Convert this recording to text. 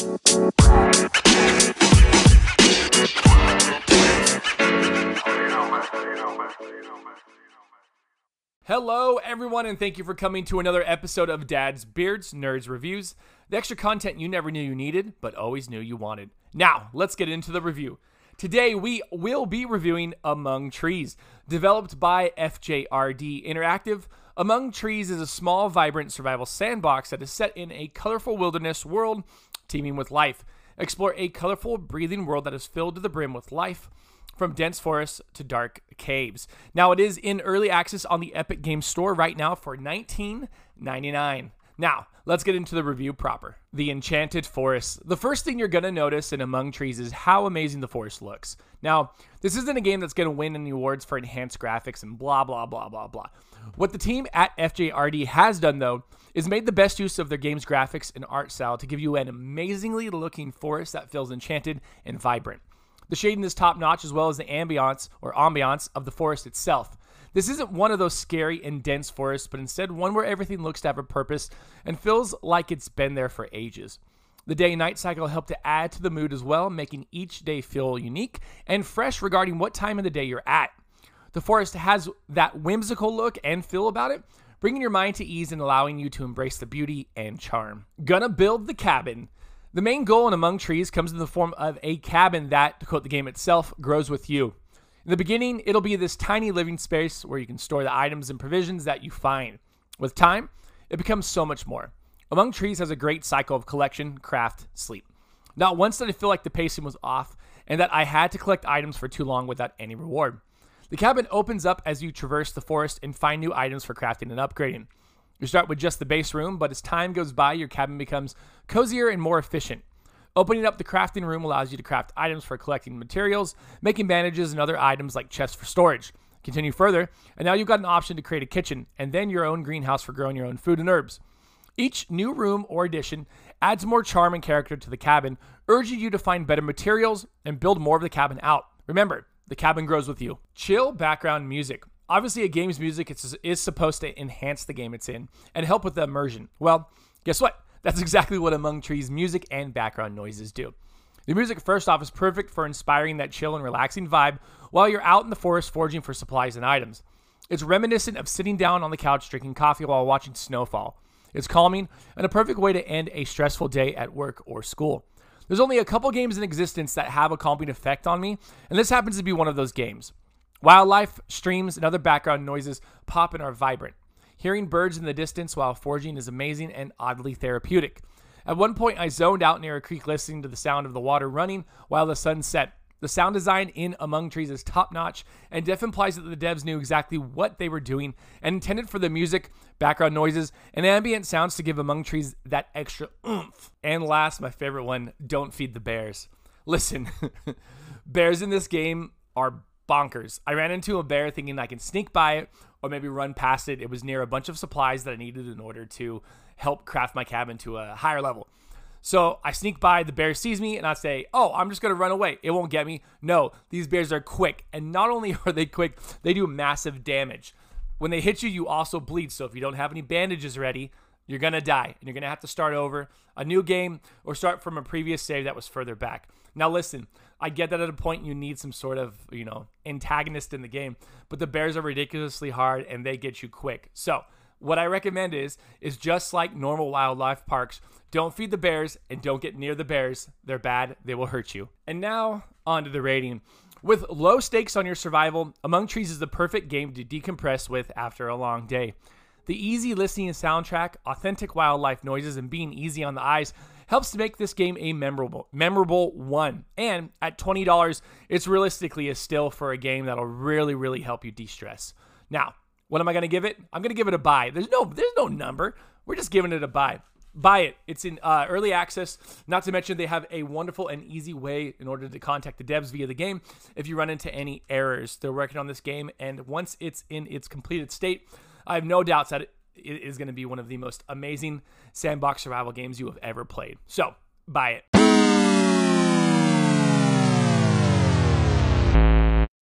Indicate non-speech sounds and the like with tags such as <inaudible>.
Hello, everyone, and thank you for coming to another episode of Dad's Beards Nerds Reviews, the extra content you never knew you needed, but always knew you wanted. Now, let's get into the review. Today, we will be reviewing Among Trees. Developed by FJRD Interactive, Among Trees is a small, vibrant survival sandbox that is set in a colorful wilderness world teeming with life. Explore a colorful, breathing world that is filled to the brim with life from dense forests to dark caves. Now, it is in early access on the Epic Games Store right now for $19.99. Now, let's get into the review proper. The Enchanted Forest. The first thing you're going to notice in Among Trees is how amazing the forest looks. Now, this isn't a game that's going to win any awards for enhanced graphics and blah, blah, blah, blah, blah. What the team at FJRD has done, though, is made the best use of their game's graphics and art style to give you an amazingly looking forest that feels enchanted and vibrant. The shading is top notch as well as the ambiance or ambiance of the forest itself. This isn't one of those scary and dense forests, but instead one where everything looks to have a purpose and feels like it's been there for ages. The day night cycle help to add to the mood as well, making each day feel unique and fresh regarding what time of the day you're at. The forest has that whimsical look and feel about it, bringing your mind to ease and allowing you to embrace the beauty and charm. Gonna build the cabin. The main goal in Among Trees comes in the form of a cabin that, to quote the game itself, grows with you. In the beginning, it'll be this tiny living space where you can store the items and provisions that you find. With time, it becomes so much more. Among Trees has a great cycle of collection, craft, sleep. Not once did I feel like the pacing was off and that I had to collect items for too long without any reward. The cabin opens up as you traverse the forest and find new items for crafting and upgrading. You start with just the base room, but as time goes by, your cabin becomes cozier and more efficient. Opening up the crafting room allows you to craft items for collecting materials, making bandages, and other items like chests for storage. Continue further, and now you've got an option to create a kitchen and then your own greenhouse for growing your own food and herbs. Each new room or addition adds more charm and character to the cabin, urging you to find better materials and build more of the cabin out. Remember, the cabin grows with you. Chill background music. Obviously, a game's music is, is supposed to enhance the game it's in and help with the immersion. Well, guess what? That's exactly what Among Trees music and background noises do. The music, first off, is perfect for inspiring that chill and relaxing vibe while you're out in the forest foraging for supplies and items. It's reminiscent of sitting down on the couch drinking coffee while watching snowfall. It's calming and a perfect way to end a stressful day at work or school. There's only a couple games in existence that have a calming effect on me, and this happens to be one of those games. Wildlife, streams, and other background noises pop and are vibrant. Hearing birds in the distance while foraging is amazing and oddly therapeutic. At one point, I zoned out near a creek listening to the sound of the water running while the sun set. The sound design in Among Trees is top notch, and def implies that the devs knew exactly what they were doing and intended for the music, background noises, and ambient sounds to give Among Trees that extra oomph. And last, my favorite one don't feed the bears. Listen, <laughs> bears in this game are bonkers. I ran into a bear thinking I can sneak by it or maybe run past it. It was near a bunch of supplies that I needed in order to help craft my cabin to a higher level. So I sneak by, the bear sees me, and I say, Oh, I'm just gonna run away. It won't get me. No, these bears are quick. And not only <laughs> are they quick, they do massive damage. When they hit you, you also bleed. So if you don't have any bandages ready, you're gonna die and you're gonna have to start over a new game or start from a previous save that was further back. Now, listen, I get that at a point you need some sort of, you know, antagonist in the game, but the bears are ridiculously hard and they get you quick. So, what I recommend is is just like normal wildlife parks, don't feed the bears and don't get near the bears. They're bad, they will hurt you. And now, on to the rating. With low stakes on your survival, Among Trees is the perfect game to decompress with after a long day. The easy listening soundtrack, authentic wildlife noises, and being easy on the eyes helps to make this game a memorable memorable one. And at $20, it's realistically a still for a game that'll really, really help you de-stress. Now, what am I gonna give it? I'm gonna give it a buy. There's no there's no number. We're just giving it a buy. Buy it. It's in uh, early access. Not to mention they have a wonderful and easy way in order to contact the devs via the game if you run into any errors. They're working on this game, and once it's in its completed state, I have no doubts that it is going to be one of the most amazing sandbox survival games you have ever played. So, buy it.